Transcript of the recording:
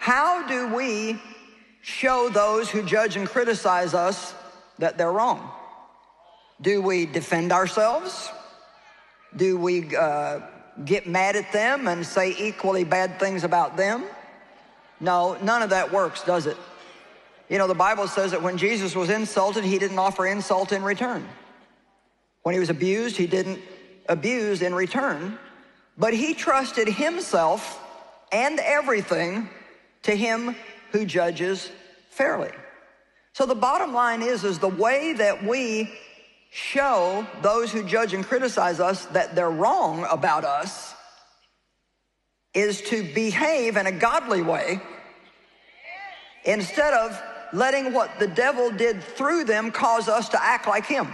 How do we show those who judge and criticize us that they're wrong? Do we defend ourselves? Do we uh, get mad at them and say equally bad things about them? No, none of that works, does it? You know, the Bible says that when Jesus was insulted, he didn't offer insult in return. When he was abused, he didn't abuse in return, but he trusted himself and everything to him who judges fairly. So the bottom line is, is the way that we show those who judge and criticize us that they're wrong about us is to behave in a godly way instead of letting what the devil did through them cause us to act like him.